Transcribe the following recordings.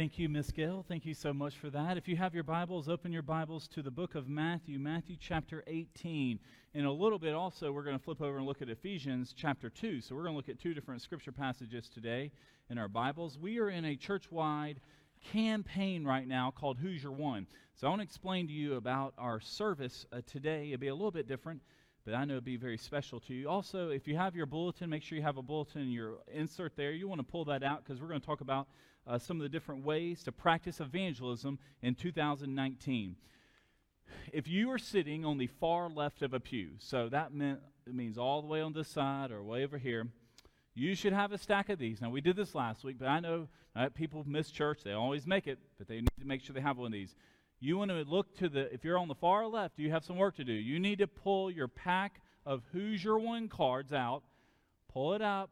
Thank you, Miss Gail. Thank you so much for that. If you have your Bibles, open your Bibles to the book of Matthew, Matthew chapter 18. In a little bit, also, we're going to flip over and look at Ephesians chapter 2. So we're going to look at two different scripture passages today in our Bibles. We are in a church wide campaign right now called Who's Your One. So I want to explain to you about our service uh, today. It'll be a little bit different but I know it'd be very special to you. Also, if you have your bulletin, make sure you have a bulletin in your insert there. You want to pull that out because we're going to talk about uh, some of the different ways to practice evangelism in 2019. If you are sitting on the far left of a pew, so that meant, it means all the way on this side or way over here, you should have a stack of these. Now, we did this last week, but I know uh, people miss church. They always make it, but they need to make sure they have one of these. You want to look to the, if you're on the far left, you have some work to do. You need to pull your pack of Who's Your One cards out, pull it up,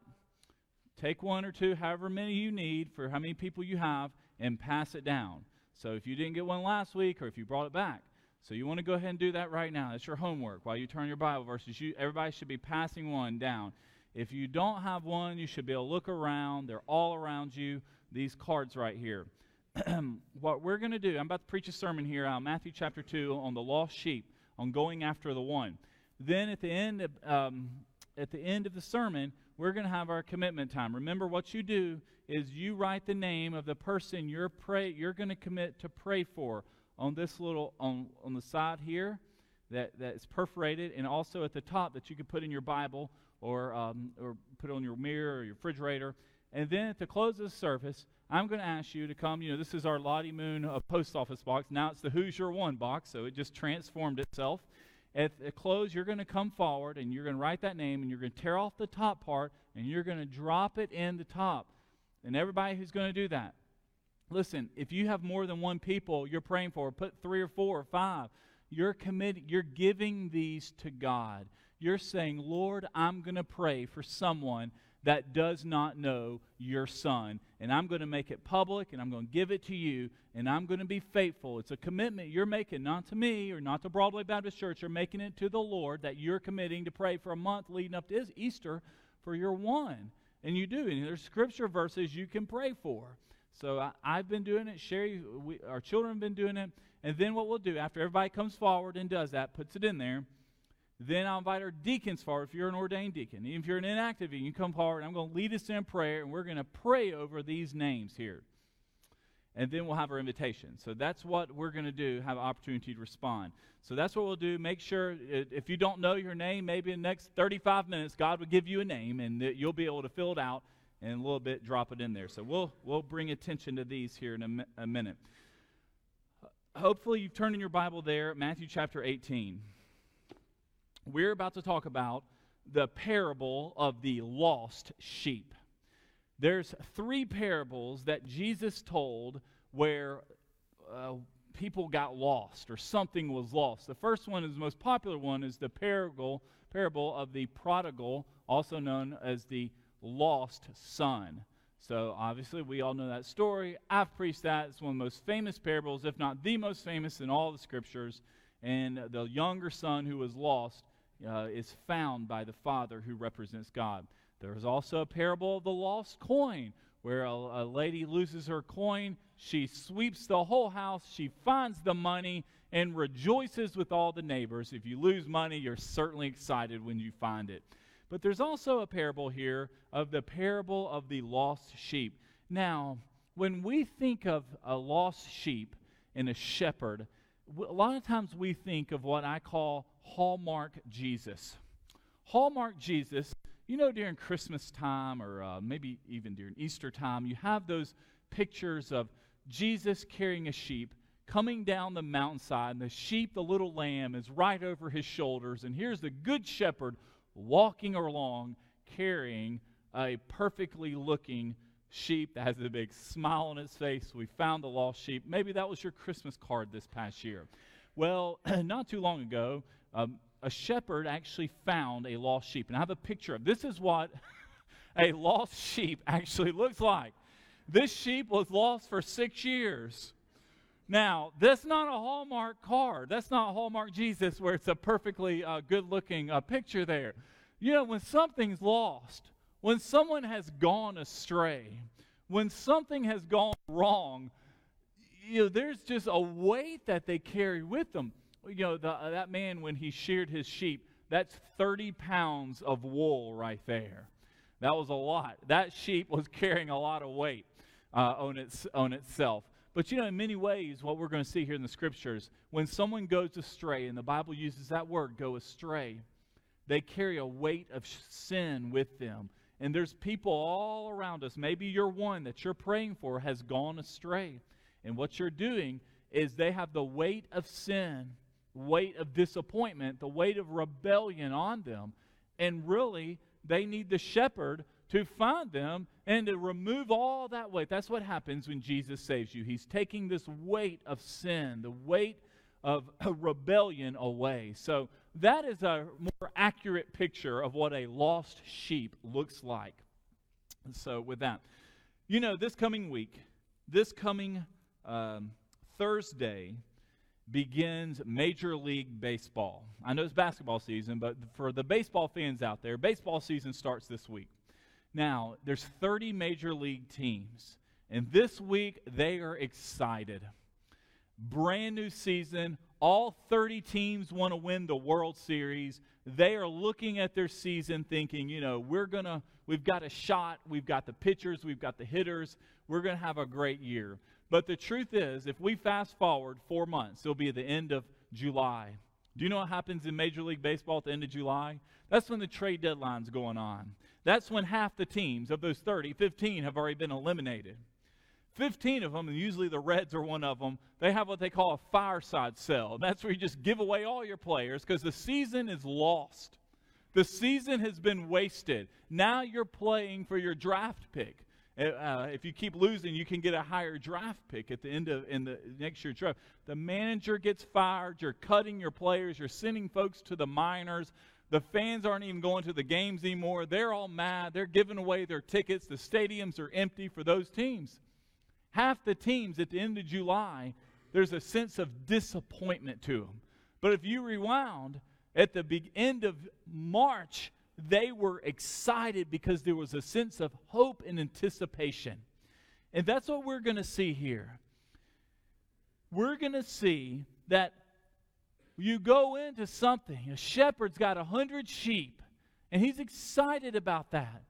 take one or two, however many you need for how many people you have, and pass it down. So if you didn't get one last week or if you brought it back, so you want to go ahead and do that right now. That's your homework while you turn your Bible verses. You, everybody should be passing one down. If you don't have one, you should be able to look around. They're all around you, these cards right here. what we're going to do, I'm about to preach a sermon here out Matthew chapter 2 on the lost sheep, on going after the one. Then at the end of, um, at the end of the sermon, we're going to have our commitment time. Remember, what you do is you write the name of the person you're pray you're going to commit to pray for on this little on on the side here that that's perforated, and also at the top that you can put in your Bible or um, or put on your mirror or your refrigerator. And then at the close of the service, I'm going to ask you to come. You know, this is our Lottie Moon uh, post office box. Now it's the Who's Your One box, so it just transformed itself. At the close, you're going to come forward and you're going to write that name and you're going to tear off the top part and you're going to drop it in the top. And everybody who's going to do that, listen, if you have more than one people you're praying for, put three or four or five. You're committing, you're giving these to God. You're saying, Lord, I'm going to pray for someone that does not know your son. And I'm going to make it public and I'm going to give it to you and I'm going to be faithful. It's a commitment you're making, not to me or not to Broadway Baptist Church. You're making it to the Lord that you're committing to pray for a month leading up to Easter for your one. And you do. And there's scripture verses you can pray for. So I, have been doing it. Sherry, we, our children have been doing it. And then what we'll do after everybody comes forward and does that, puts it in there then I'll invite our deacons forward if you're an ordained deacon. If you're an inactive deacon, you come forward. I'm going to lead us in prayer, and we're going to pray over these names here. And then we'll have our invitation. So that's what we're going to do, have an opportunity to respond. So that's what we'll do. Make sure, uh, if you don't know your name, maybe in the next 35 minutes, God will give you a name, and you'll be able to fill it out and a little bit drop it in there. So we'll, we'll bring attention to these here in a, a minute. Hopefully, you've turned in your Bible there, Matthew chapter 18 we're about to talk about the parable of the lost sheep. There's three parables that Jesus told where uh, people got lost or something was lost. The first one is the most popular one is the parable parable of the prodigal, also known as the lost son. So obviously we all know that story. I've preached that. It's one of the most famous parables, if not the most famous in all the scriptures. And the younger son who was lost uh, is found by the Father who represents God. There is also a parable of the lost coin, where a, a lady loses her coin. She sweeps the whole house. She finds the money and rejoices with all the neighbors. If you lose money, you're certainly excited when you find it. But there's also a parable here of the parable of the lost sheep. Now, when we think of a lost sheep and a shepherd, a lot of times we think of what I call Hallmark Jesus. Hallmark Jesus, you know, during Christmas time or uh, maybe even during Easter time, you have those pictures of Jesus carrying a sheep coming down the mountainside, and the sheep, the little lamb, is right over his shoulders. And here's the good shepherd walking along carrying a perfectly looking sheep that has a big smile on its face. We found the lost sheep. Maybe that was your Christmas card this past year. Well, not too long ago, um, a shepherd actually found a lost sheep. And I have a picture of this is what a lost sheep actually looks like. This sheep was lost for six years. Now, that's not a Hallmark card. That's not Hallmark Jesus where it's a perfectly uh, good looking uh, picture there. You know, when something's lost, when someone has gone astray, when something has gone wrong, you know, there's just a weight that they carry with them. You know, the, uh, that man, when he sheared his sheep, that's 30 pounds of wool right there. That was a lot. That sheep was carrying a lot of weight uh, on, its, on itself. But you know, in many ways, what we're going to see here in the scriptures, when someone goes astray, and the Bible uses that word, go astray, they carry a weight of sin with them. And there's people all around us. Maybe you're one that you're praying for has gone astray. And what you're doing is they have the weight of sin, weight of disappointment, the weight of rebellion on them. And really, they need the shepherd to find them and to remove all that weight. That's what happens when Jesus saves you. He's taking this weight of sin, the weight of rebellion away. So that is a more accurate picture of what a lost sheep looks like. And so, with that, you know, this coming week, this coming um, Thursday, begins Major League Baseball. I know it's basketball season, but for the baseball fans out there, baseball season starts this week. Now, there's 30 major league teams, and this week they are excited. Brand new season. All 30 teams want to win the World Series. They are looking at their season thinking, you know, we're going to we've got a shot, we've got the pitchers, we've got the hitters. We're going to have a great year. But the truth is, if we fast forward 4 months, it'll be the end of July. Do you know what happens in Major League Baseball at the end of July? That's when the trade deadline's going on. That's when half the teams of those 30, 15 have already been eliminated. 15 of them, and usually the Reds are one of them, they have what they call a fireside sale. That's where you just give away all your players because the season is lost. The season has been wasted. Now you're playing for your draft pick. Uh, if you keep losing, you can get a higher draft pick at the end of in the next year's draft. The manager gets fired. You're cutting your players. You're sending folks to the minors. The fans aren't even going to the games anymore. They're all mad. They're giving away their tickets. The stadiums are empty for those teams. Half the teams at the end of July, there's a sense of disappointment to them. But if you rewound, at the end of March, they were excited because there was a sense of hope and anticipation. And that's what we're going to see here. We're going to see that you go into something, a shepherd's got a hundred sheep, and he's excited about that.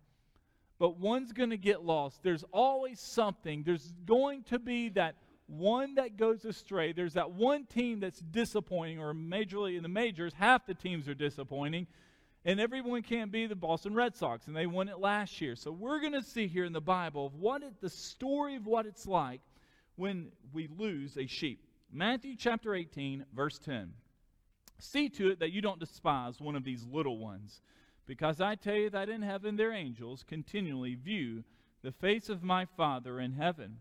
But one's going to get lost. There's always something. There's going to be that one that goes astray. There's that one team that's disappointing, or majorly in the majors, half the teams are disappointing. And everyone can't be the Boston Red Sox, and they won it last year. So we're going to see here in the Bible what it, the story of what it's like when we lose a sheep. Matthew chapter 18, verse 10. See to it that you don't despise one of these little ones, because I tell you that in heaven their angels continually view the face of my Father in heaven.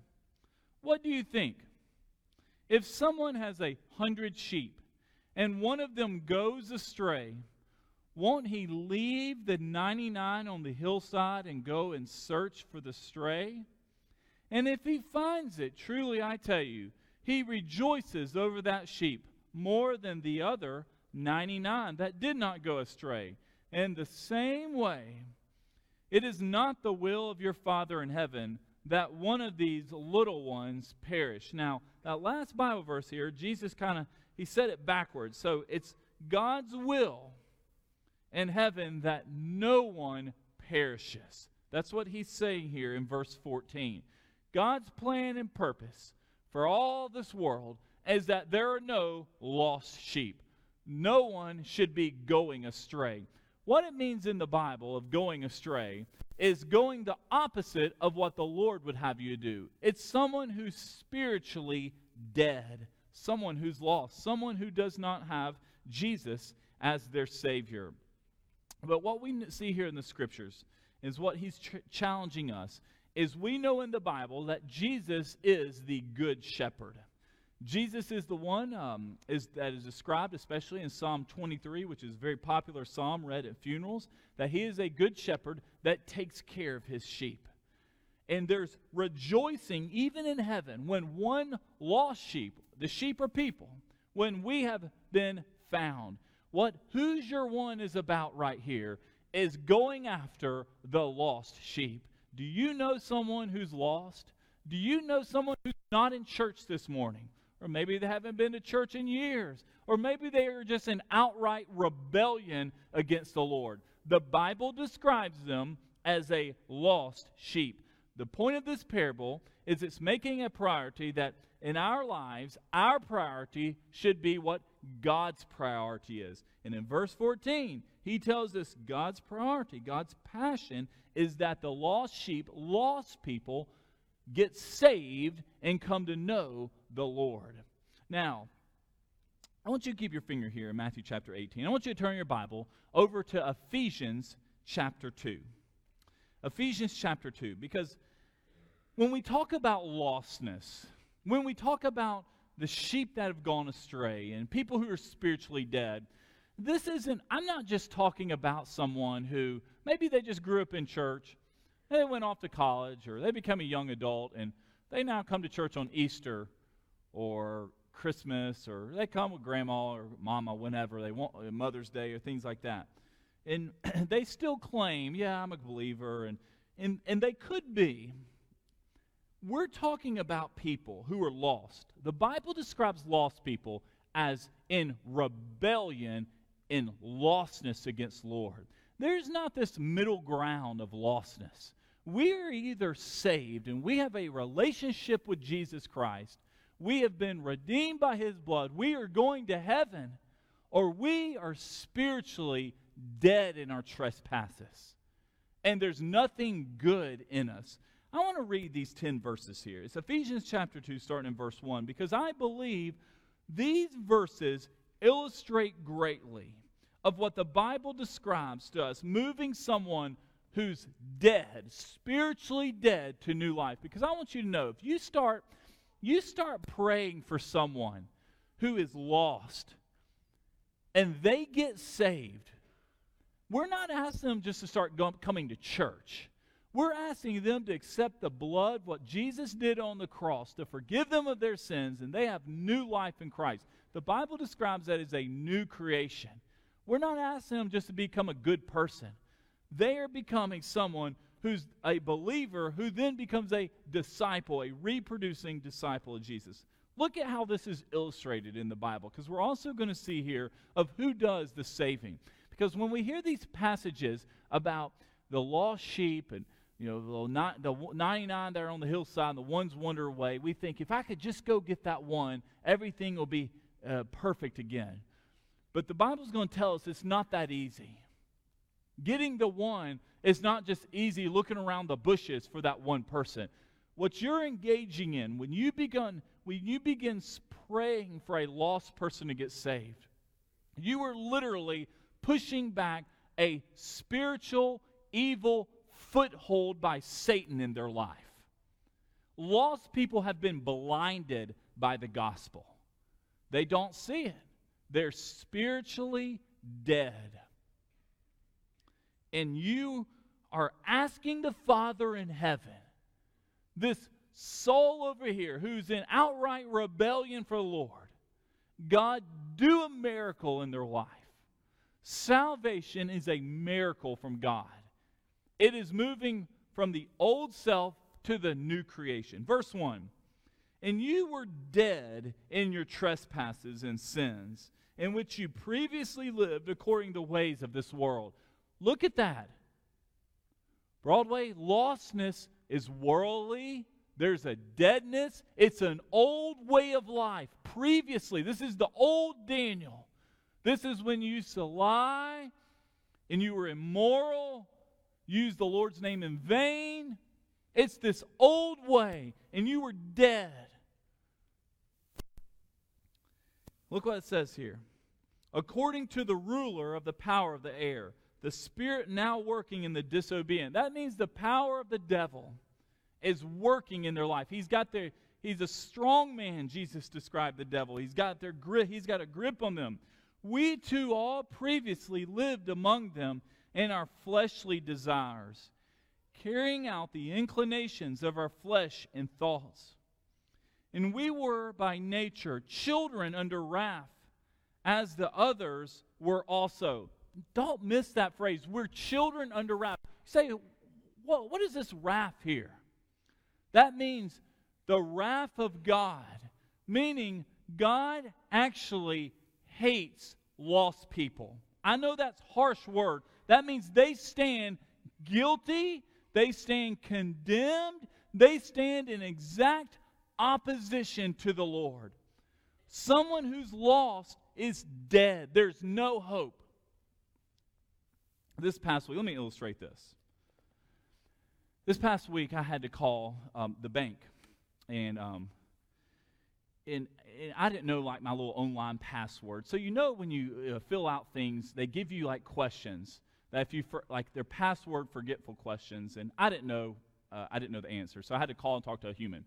What do you think? If someone has a hundred sheep and one of them goes astray, won't he leave the 99 on the hillside and go and search for the stray? And if he finds it, truly I tell you, he rejoices over that sheep more than the other 99 that did not go astray. In the same way, it is not the will of your Father in heaven that one of these little ones perish. Now, that last Bible verse here, Jesus kind of he said it backwards. So it's God's will in heaven that no one perishes. That's what he's saying here in verse 14. God's plan and purpose for all this world is that there are no lost sheep. No one should be going astray. What it means in the Bible of going astray is going the opposite of what the Lord would have you do. It's someone who's spiritually dead, someone who's lost, someone who does not have Jesus as their Savior. But what we see here in the scriptures is what he's ch- challenging us is we know in the Bible that Jesus is the good shepherd. Jesus is the one um, is, that is described, especially in Psalm 23, which is a very popular psalm read at funerals, that he is a good shepherd that takes care of his sheep. And there's rejoicing even in heaven when one lost sheep, the sheep are people, when we have been found. What Who's Your One is about right here is going after the lost sheep. Do you know someone who's lost? Do you know someone who's not in church this morning? Or maybe they haven't been to church in years. Or maybe they are just in outright rebellion against the Lord. The Bible describes them as a lost sheep. The point of this parable is it's making a priority that in our lives, our priority should be what God's priority is. And in verse 14, he tells us God's priority, God's passion is that the lost sheep, lost people, get saved and come to know the Lord. Now, I want you to keep your finger here in Matthew chapter 18. I want you to turn your Bible over to Ephesians chapter 2. Ephesians chapter 2, because when we talk about lostness, when we talk about the sheep that have gone astray and people who are spiritually dead, this isn't, I'm not just talking about someone who maybe they just grew up in church, they went off to college, or they become a young adult, and they now come to church on Easter or Christmas, or they come with grandma or mama whenever they want, uh, Mother's Day or things like that. And they still claim, yeah, I'm a believer, and, and, and they could be. We're talking about people who are lost. The Bible describes lost people as in rebellion in lostness against Lord. There's not this middle ground of lostness. We are either saved and we have a relationship with Jesus Christ, we have been redeemed by his blood, we are going to heaven, or we are spiritually dead in our trespasses. And there's nothing good in us. I want to read these 10 verses here. It's Ephesians chapter 2, starting in verse 1, because I believe these verses illustrate greatly of what the Bible describes to us moving someone who's dead, spiritually dead to new life. Because I want you to know if you start you start praying for someone who is lost and they get saved, we're not asking them just to start coming to church. We're asking them to accept the blood, what Jesus did on the cross, to forgive them of their sins, and they have new life in Christ. The Bible describes that as a new creation. We're not asking them just to become a good person. They are becoming someone who's a believer who then becomes a disciple, a reproducing disciple of Jesus. Look at how this is illustrated in the Bible, because we're also going to see here of who does the saving. Because when we hear these passages about the lost sheep and you know, the, the 99 there on the hillside and the ones wander away, we think if I could just go get that one, everything will be uh, perfect again. But the Bible's going to tell us it's not that easy. Getting the one is not just easy looking around the bushes for that one person. What you're engaging in when you begin when you begin praying for a lost person to get saved, you are literally pushing back a spiritual evil foothold by Satan in their life. Lost people have been blinded by the gospel, they don't see it. They're spiritually dead. And you are asking the Father in heaven, this soul over here who's in outright rebellion for the Lord, God, do a miracle in their life. Salvation is a miracle from God. It is moving from the old self to the new creation. Verse 1 And you were dead in your trespasses and sins, in which you previously lived according to the ways of this world. Look at that. Broadway, lostness is worldly. There's a deadness. It's an old way of life. Previously, this is the old Daniel. This is when you used to lie and you were immoral use the Lord's name in vain. It's this old way, and you were dead. Look what it says here. According to the ruler of the power of the air, the spirit now working in the disobedient. That means the power of the devil is working in their life. He's got their he's a strong man, Jesus described the devil. He's got their grip, he's got a grip on them. We too all previously lived among them and our fleshly desires, carrying out the inclinations of our flesh and thoughts. And we were by nature children under wrath, as the others were also. Don't miss that phrase. We're children under wrath. Say, what, what is this wrath here? That means the wrath of God, meaning God actually hates lost people. I know that's harsh word. That means they stand guilty, they stand condemned, they stand in exact opposition to the Lord. Someone who's lost is dead. There's no hope. This past week, let me illustrate this. This past week, I had to call um, the bank, and um, and, and, I didn't know like my little online password. So you know when you uh, fill out things, they give you like questions that if you for, like they're password forgetful questions, and I didn't know uh, I didn't know the answer, so I had to call and talk to a human.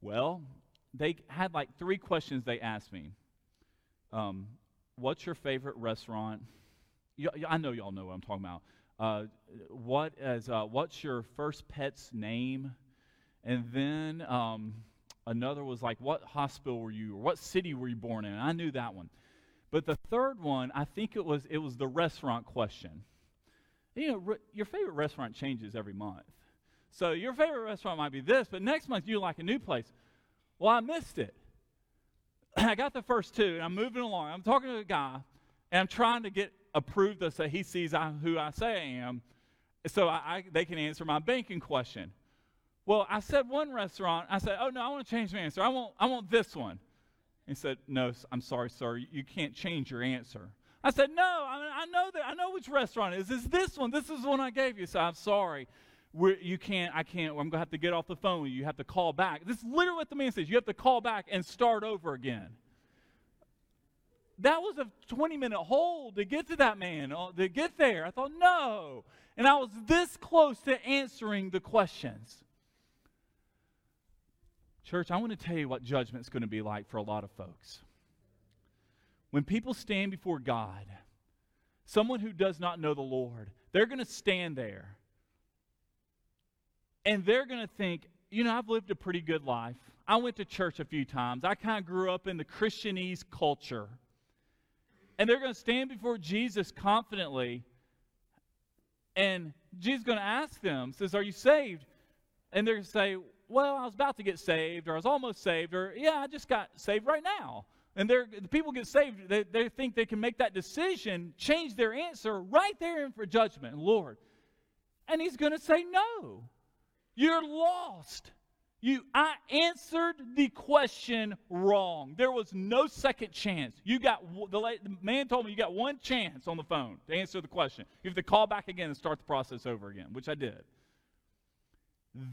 Well, they had like three questions they asked me. Um, what's your favorite restaurant? I know y'all know what I'm talking about. Uh, what is uh, what's your first pet's name? And then um, another was like, what hospital were you, or what city were you born in? I knew that one. But the third one, I think it was it was the restaurant question. You know, re- your favorite restaurant changes every month. So your favorite restaurant might be this, but next month you like a new place. Well, I missed it. I got the first two, and I'm moving along. I'm talking to a guy, and I'm trying to get approved say he sees I, who I say I am, so I, I, they can answer my banking question. Well, I said one restaurant. I said, "Oh no, I want to change my answer. I want, I want this one." He said, "No, I'm sorry, sir. You can't change your answer." I said, "No, I, I know that. I know which restaurant it is. It's this one. This is the one I gave you." So I'm sorry. We're, you can't. I can't. I'm gonna have to get off the phone. You have to call back. This is literally what the man says. You have to call back and start over again that was a 20 minute hold to get to that man, uh, to get there. I thought, no. And I was this close to answering the questions. Church, I want to tell you what judgment's going to be like for a lot of folks. When people stand before God, someone who does not know the Lord, they're going to stand there and they're going to think, you know, I've lived a pretty good life. I went to church a few times. I kind of grew up in the Christianese culture. And they're going to stand before Jesus confidently. And Jesus is going to ask them, says, Are you saved? And they're going to say, Well, I was about to get saved, or I was almost saved, or yeah, I just got saved right now. And the people get saved, they, they think they can make that decision, change their answer right there in for judgment, Lord. And he's going to say, No, you're lost. You, I answered the question wrong. There was no second chance. You got the, the, man told me you got one chance on the phone to answer the question. You have to call back again and start the process over again, which I did.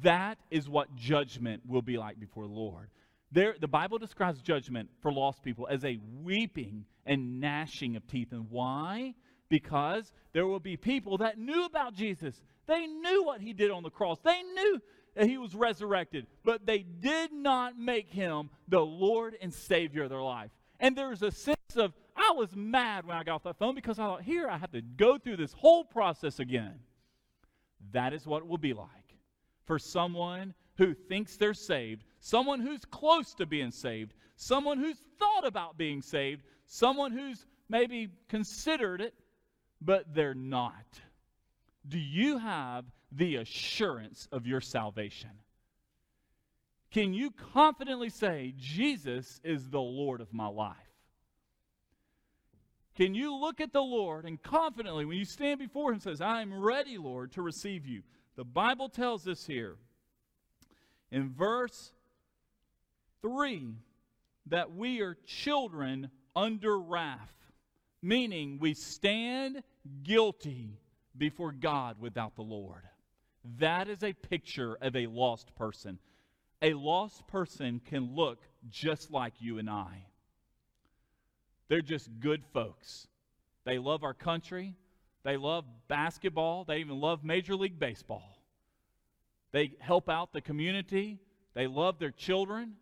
That is what judgment will be like before the Lord. There, the Bible describes judgment for lost people as a weeping and gnashing of teeth. And why? Because there will be people that knew about Jesus. They knew what he did on the cross. They knew that he was resurrected, but they did not make him the Lord and Savior of their life. And there's a sense of, I was mad when I got off that phone because I thought, here, I have to go through this whole process again. That is what it will be like for someone who thinks they're saved, someone who's close to being saved, someone who's thought about being saved, someone who's maybe considered it, but they're not. Do you have the assurance of your salvation? Can you confidently say, Jesus is the Lord of my life? Can you look at the Lord and confidently, when you stand before Him, says, I am ready, Lord, to receive you? The Bible tells us here in verse 3 that we are children under wrath, meaning we stand guilty before God without the Lord. That is a picture of a lost person. A lost person can look just like you and I. They're just good folks. They love our country. They love basketball. They even love Major League Baseball. They help out the community. They love their children,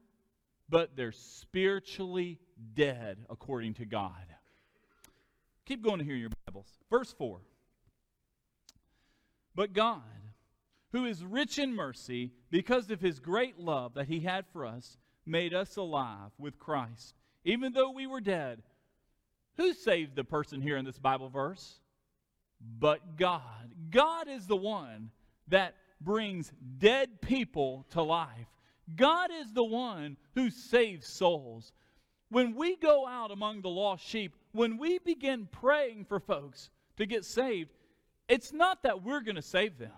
but they're spiritually dead according to God. Keep going to hear your Bibles. Verse 4. But God, who is rich in mercy, because of his great love that he had for us, made us alive with Christ, even though we were dead. Who saved the person here in this Bible verse? But God. God is the one that brings dead people to life. God is the one who saves souls. When we go out among the lost sheep, when we begin praying for folks to get saved, it's not that we're going to save them.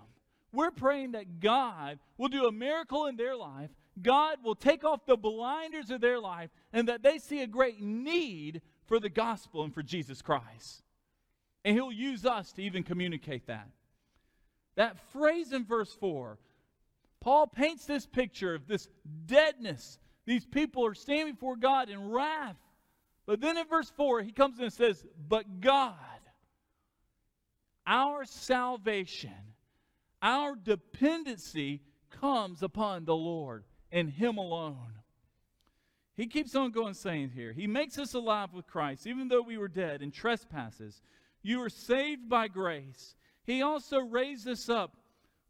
We're praying that God will do a miracle in their life. God will take off the blinders of their life and that they see a great need for the gospel and for Jesus Christ. And He'll use us to even communicate that. That phrase in verse 4, Paul paints this picture of this deadness. These people are standing before God in wrath. But then in verse 4, he comes in and says, But God, our salvation, our dependency comes upon the Lord and Him alone. He keeps on going, saying here, He makes us alive with Christ, even though we were dead in trespasses. You are saved by grace. He also raised us up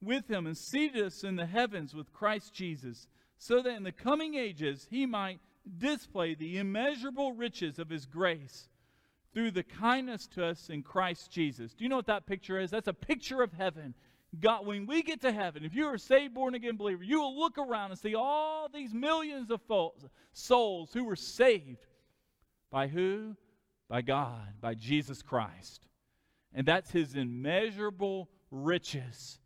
with Him and seated us in the heavens with Christ Jesus, so that in the coming ages He might display the immeasurable riches of His grace through the kindness to us in Christ Jesus. Do you know what that picture is? That's a picture of heaven. God, when we get to heaven, if you're a saved, born again believer, you will look around and see all these millions of souls who were saved by who? By God, by Jesus Christ. And that's his immeasurable riches.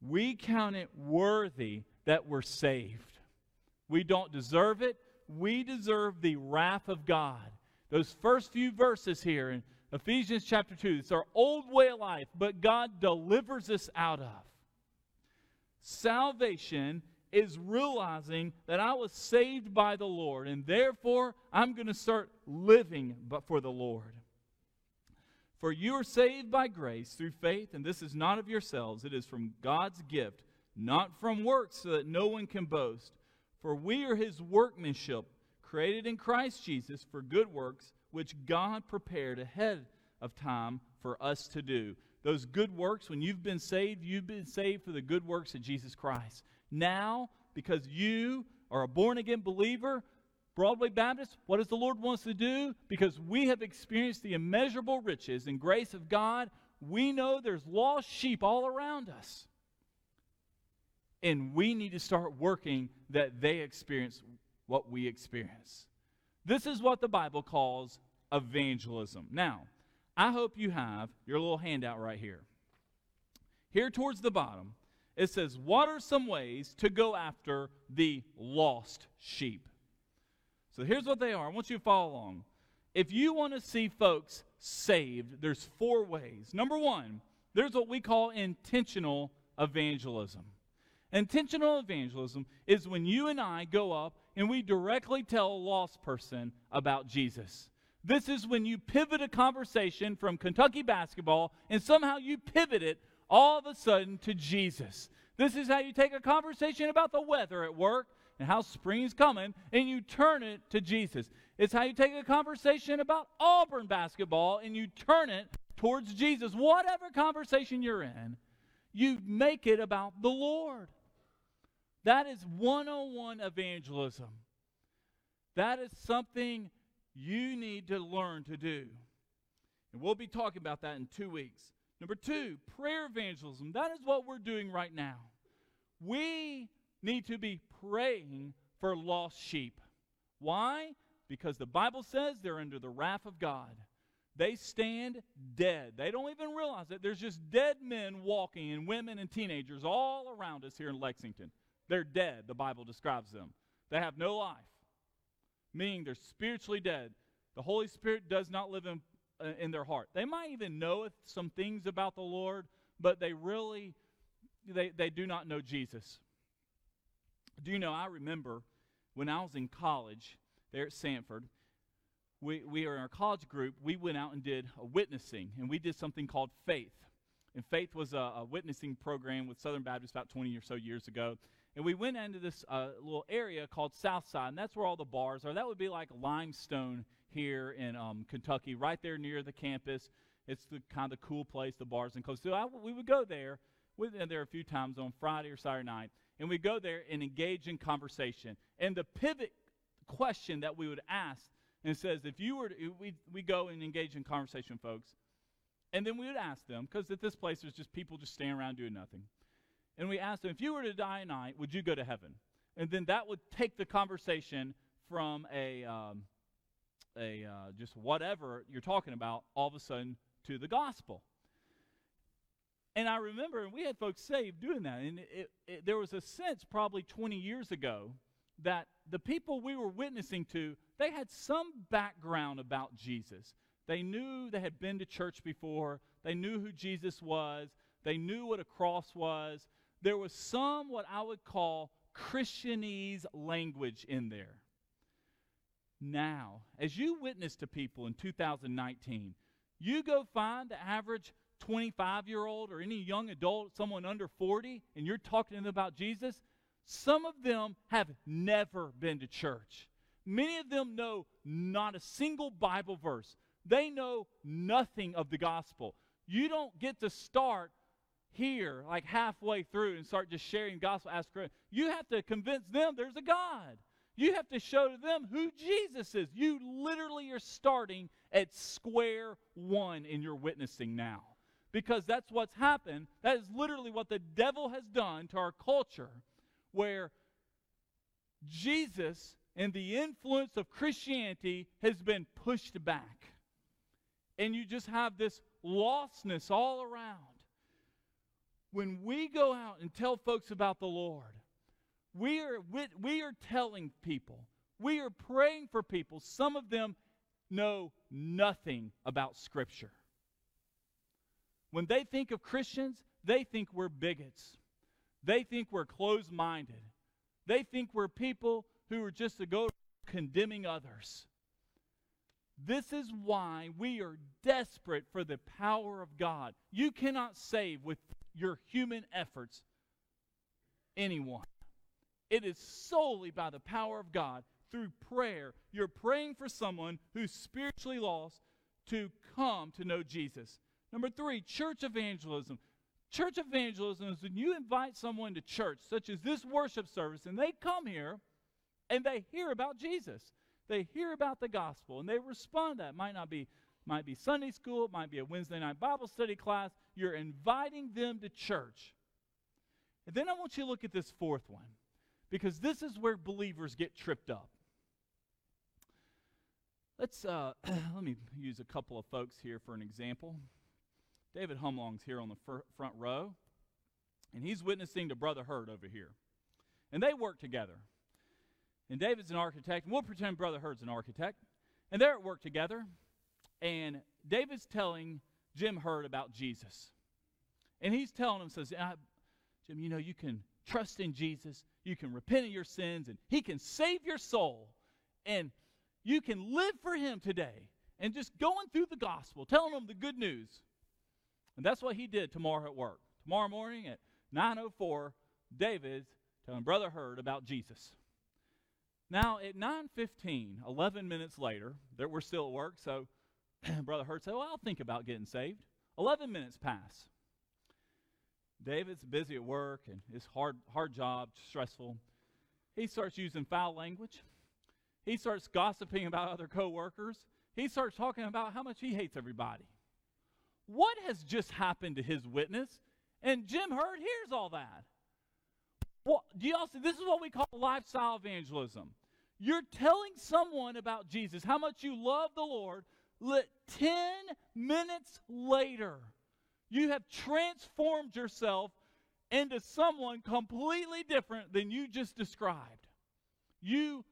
We count it worthy that we're saved. We don't deserve it. We deserve the wrath of God. Those first few verses here in Ephesians chapter 2, it's our old way of life, but God delivers us out of. Salvation is realizing that I was saved by the Lord, and therefore I'm going to start living but for the Lord. For you are saved by grace through faith, and this is not of yourselves, it is from God's gift, not from works, so that no one can boast. For we are his workmanship created in Christ Jesus for good works, which God prepared ahead of time for us to do. Those good works, when you've been saved, you've been saved for the good works of Jesus Christ. Now, because you are a born again believer, Broadway Baptist, what does the Lord want us to do? Because we have experienced the immeasurable riches and grace of God, we know there's lost sheep all around us. And we need to start working that they experience what we experience. This is what the Bible calls evangelism. Now, I hope you have your little handout right here. Here towards the bottom, it says, What are some ways to go after the lost sheep? So here's what they are. I want you to follow along. If you want to see folks saved, there's four ways. Number one, there's what we call intentional evangelism. Intentional evangelism is when you and I go up and we directly tell a lost person about Jesus. This is when you pivot a conversation from Kentucky basketball and somehow you pivot it all of a sudden to Jesus. This is how you take a conversation about the weather at work and how spring's coming and you turn it to Jesus. It's how you take a conversation about Auburn basketball and you turn it towards Jesus. Whatever conversation you're in, you make it about the Lord. That is 101 evangelism. That is something you need to learn to do. And we'll be talking about that in two weeks. Number two, prayer evangelism. That is what we're doing right now. We need to be praying for lost sheep. Why? Because the Bible says they're under the wrath of God. They stand dead. They don't even realize it. There's just dead men walking and women and teenagers all around us here in Lexington. They're dead, the Bible describes them. They have no life, meaning they're spiritually dead. The Holy Spirit does not live in, uh, in their heart. They might even know some things about the Lord, but they really they, they do not know Jesus. Do you know, I remember when I was in college there at Samford, we, we are in our college group, we went out and did a witnessing, and we did something called Faith. And Faith was a, a witnessing program with Southern Baptist about 20 or so years ago. And we went into this uh, little area called Southside, and that's where all the bars are. That would be like limestone here in um, Kentucky, right there near the campus. It's the kind of cool place, the bars and clubs. So I, we would go there. We went there a few times on Friday or Saturday night, and we go there and engage in conversation. And the pivot question that we would ask, and says, if you were we, we go and engage in conversation, folks, And then we would ask them, because at this place there's just people just standing around doing nothing. And we asked them, if you were to die tonight, would you go to heaven? And then that would take the conversation from a, um, a uh, just whatever you're talking about all of a sudden to the gospel. And I remember, and we had folks saved doing that. And it, it, there was a sense probably 20 years ago that the people we were witnessing to, they had some background about Jesus. They knew they had been to church before. They knew who Jesus was. They knew what a cross was. There was some what I would call Christianese language in there. Now, as you witness to people in 2019, you go find the average 25 year old or any young adult, someone under 40, and you're talking to them about Jesus, some of them have never been to church. Many of them know not a single Bible verse. They know nothing of the gospel. You don't get to start here, like halfway through, and start just sharing gospel. Ask You have to convince them there's a God. You have to show to them who Jesus is. You literally are starting at square one in your witnessing now. Because that's what's happened. That is literally what the devil has done to our culture, where Jesus and the influence of Christianity has been pushed back and you just have this lostness all around. When we go out and tell folks about the Lord, we are, we are telling people, we are praying for people. Some of them know nothing about Scripture. When they think of Christians, they think we're bigots. They think we're closed minded. They think we're people who are just to go condemning others. This is why we are desperate for the power of God. You cannot save with your human efforts anyone. It is solely by the power of God through prayer. You're praying for someone who's spiritually lost to come to know Jesus. Number three, church evangelism. Church evangelism is when you invite someone to church, such as this worship service, and they come here and they hear about Jesus. They hear about the gospel and they respond to that. Might not be might be Sunday school, it might be a Wednesday night Bible study class. You're inviting them to church. And then I want you to look at this fourth one because this is where believers get tripped up. Let's uh, let me use a couple of folks here for an example. David Humlong's here on the front row, and he's witnessing to Brother Hurd over here. And they work together. And David's an architect, and we'll pretend Brother Hurd's an architect. And they're at work together, and David's telling Jim Hurd about Jesus. And he's telling him, says, Jim, you know, you can trust in Jesus, you can repent of your sins, and he can save your soul. And you can live for him today. And just going through the gospel, telling them the good news. And that's what he did tomorrow at work. Tomorrow morning at 9.04, David's telling Brother Hurd about Jesus. Now, at 9.15, 11 minutes later, that we're still at work, so Brother Hurd said, well, I'll think about getting saved. 11 minutes pass. David's busy at work, and his hard, hard job, stressful. He starts using foul language. He starts gossiping about other coworkers. He starts talking about how much he hates everybody. What has just happened to his witness? And Jim Hurd hears all that. Well, do y'all see? This is what we call lifestyle evangelism. You're telling someone about Jesus, how much you love the Lord. Let 10 minutes later, you have transformed yourself into someone completely different than you just described. You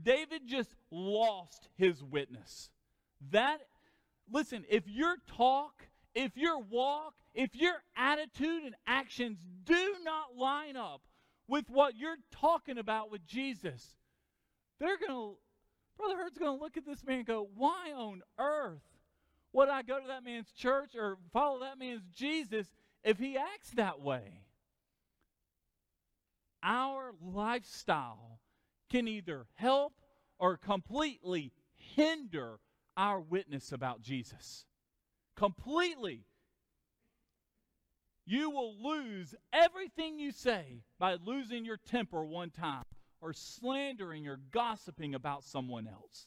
David just lost his witness. That listen, if your talk, if your walk, if your attitude and actions do not line up with what you're talking about with Jesus, they're going to, Brother Hurd's going to look at this man and go, Why on earth would I go to that man's church or follow that man's Jesus if he acts that way? Our lifestyle can either help or completely hinder our witness about Jesus. Completely you will lose everything you say by losing your temper one time or slandering or gossiping about someone else.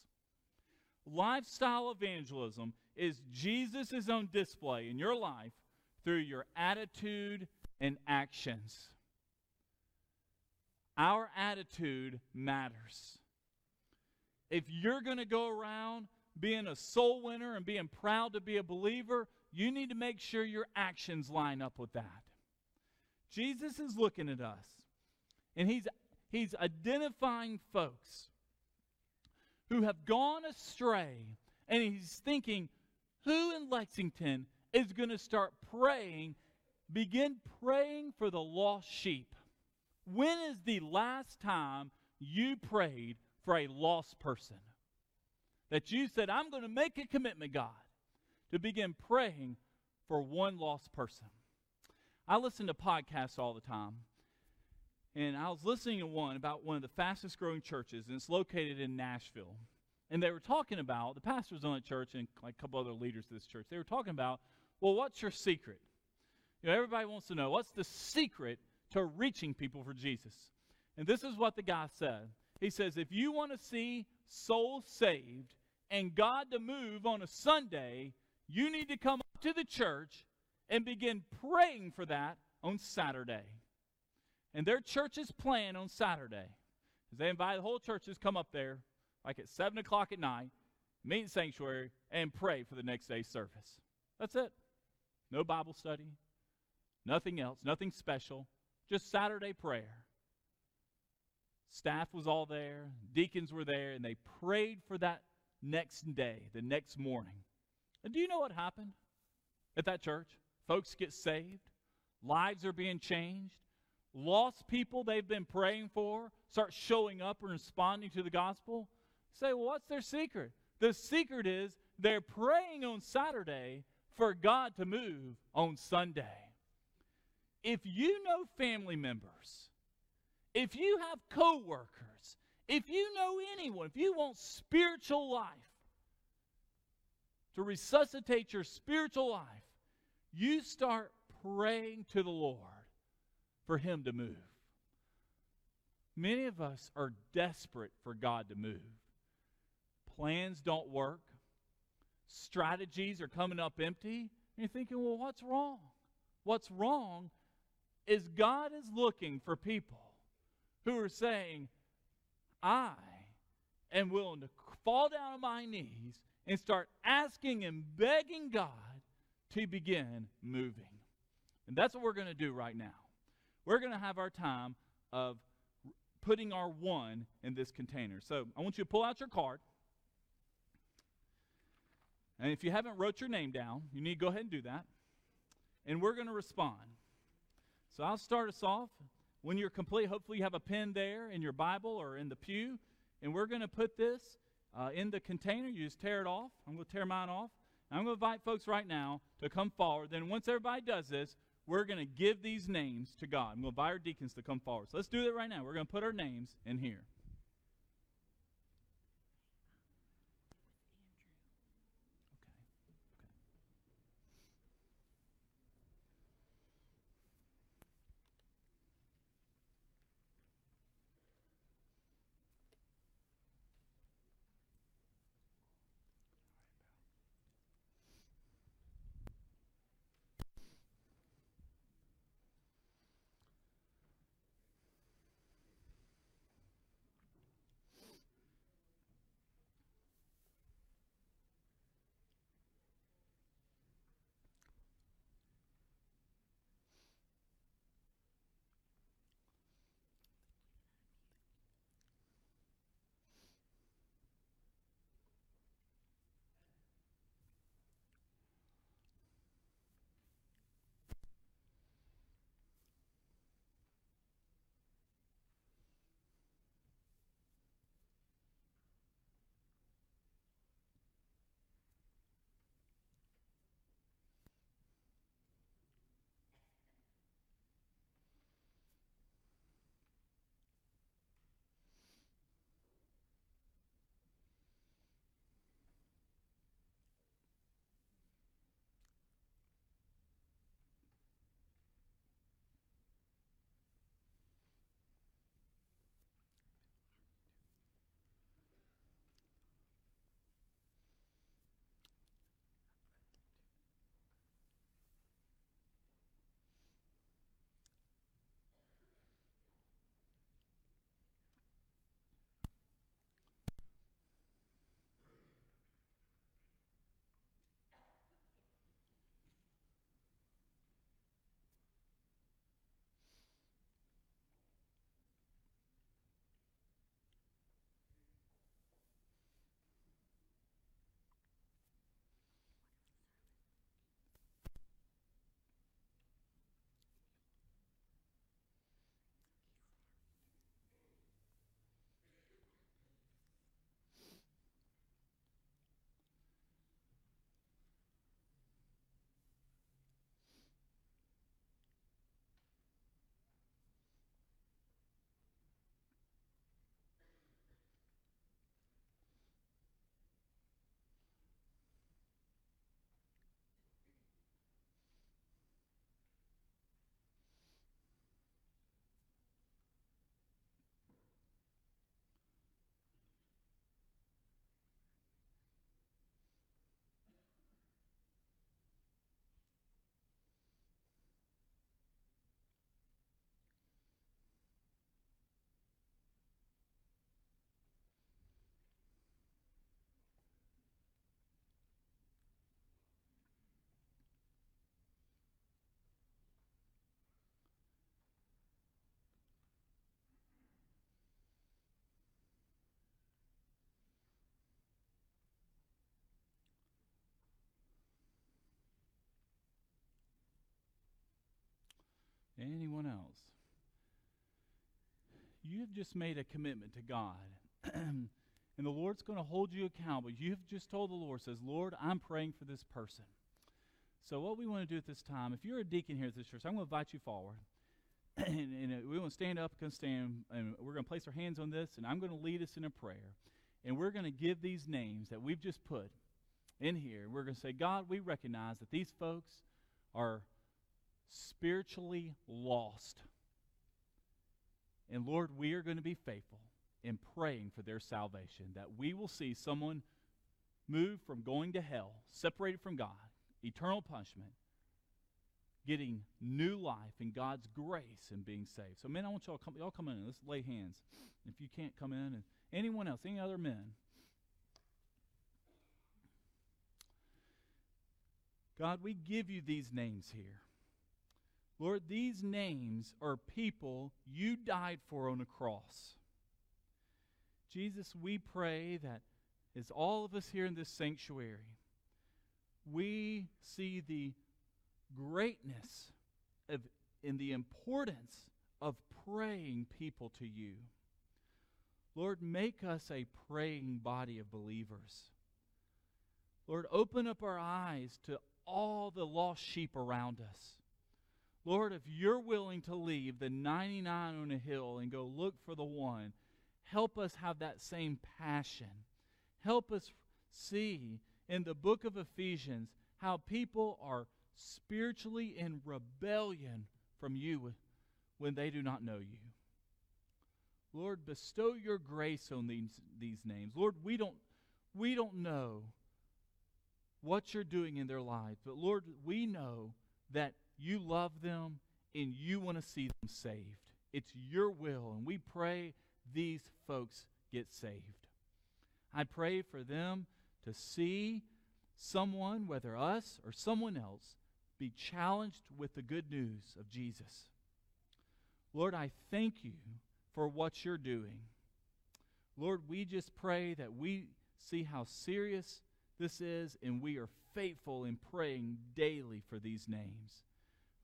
Lifestyle evangelism is Jesus' own display in your life through your attitude and actions. Our attitude matters. If you're going to go around being a soul winner and being proud to be a believer, you need to make sure your actions line up with that. Jesus is looking at us and he's he's identifying folks who have gone astray and he's thinking who in Lexington is going to start praying begin praying for the lost sheep. When is the last time you prayed for a lost person? That you said, I'm going to make a commitment, God, to begin praying for one lost person. I listen to podcasts all the time. And I was listening to one about one of the fastest growing churches, and it's located in Nashville. And they were talking about, the pastors on the church and like a couple other leaders of this church, they were talking about, well, what's your secret? You know, everybody wants to know, what's the secret to reaching people for Jesus? And this is what the guy said. He says, if you want to see souls saved and God to move on a Sunday, you need to come up to the church and begin praying for that on Saturday. And their church's plan on Saturday is they invite the whole churches come up there like at 7 o'clock at night, meet in sanctuary, and pray for the next day's service. That's it. No Bible study, nothing else, nothing special, just Saturday prayer. Staff was all there, deacons were there, and they prayed for that next day, the next morning. And do you know what happened at that church? Folks get saved, lives are being changed, lost people they've been praying for start showing up and responding to the gospel. say, well, what's their secret? The secret is they're praying on Saturday for God to move on Sunday. If you know family members, if you have coworkers, if you know anyone, if you want spiritual life to resuscitate your spiritual life, you start praying to the Lord for Him to move. Many of us are desperate for God to move. Plans don't work, strategies are coming up empty, and you're thinking, well, what's wrong? What's wrong is God is looking for people who are saying, I am willing to fall down on my knees and start asking and begging God to begin moving. And that's what we're going to do right now. We're going to have our time of putting our one in this container. So I want you to pull out your card. And if you haven't wrote your name down, you need to go ahead and do that. And we're going to respond. So I'll start us off. When you're complete, hopefully you have a pen there in your Bible or in the pew. And we're going to put this uh, in the container. You just tear it off. I'm going to tear mine off. I'm going to invite folks right now to come forward. Then once everybody does this, we're going to give these names to God. I'm going to invite our deacons to come forward. So let's do that right now. We're going to put our names in here. Anyone else? You have just made a commitment to God. and the Lord's going to hold you accountable. You have just told the Lord, says, Lord, I'm praying for this person. So what we want to do at this time, if you're a deacon here at this church, I'm going to invite you forward. and, and uh, we want to stand up, to stand, and we're going to place our hands on this, and I'm going to lead us in a prayer. And we're going to give these names that we've just put in here. We're going to say, God, we recognize that these folks are spiritually lost. And Lord, we are going to be faithful in praying for their salvation, that we will see someone move from going to hell, separated from God, eternal punishment, getting new life in God's grace and being saved. So, men, I want y'all come, y'all come in. Let's lay hands. If you can't come in, and anyone else, any other men. God, we give you these names here. Lord, these names are people you died for on a cross. Jesus, we pray that as all of us here in this sanctuary, we see the greatness of in the importance of praying people to you. Lord, make us a praying body of believers. Lord, open up our eyes to all the lost sheep around us. Lord, if you're willing to leave the 99 on a hill and go look for the one, help us have that same passion. Help us see in the book of Ephesians how people are spiritually in rebellion from you when they do not know you. Lord, bestow your grace on these, these names. Lord, we don't, we don't know what you're doing in their lives, but Lord, we know that you love them and you want to see them saved. It's your will, and we pray these folks get saved. I pray for them to see someone, whether us or someone else, be challenged with the good news of Jesus. Lord, I thank you for what you're doing. Lord, we just pray that we see how serious this is and we are faithful in praying daily for these names.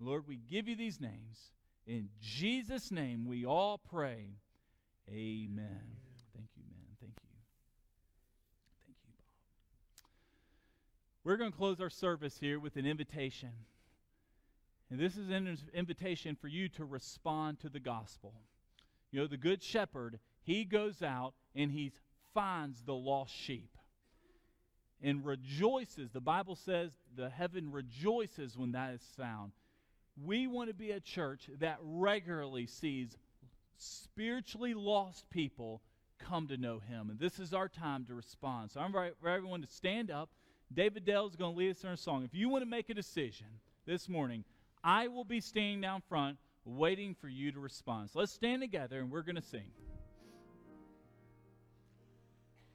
Lord, we give you these names. In Jesus' name, we all pray. Amen. Thank you, man. Thank you. Thank you, Bob. We're going to close our service here with an invitation. And this is an invitation for you to respond to the gospel. You know, the good shepherd, he goes out and he finds the lost sheep and rejoices. The Bible says the heaven rejoices when that is found. We want to be a church that regularly sees spiritually lost people come to know him. And this is our time to respond. So I'm everyone to stand up. David Dell is going to lead us in a song. If you want to make a decision this morning, I will be standing down front waiting for you to respond. So let's stand together and we're going to sing.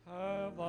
Have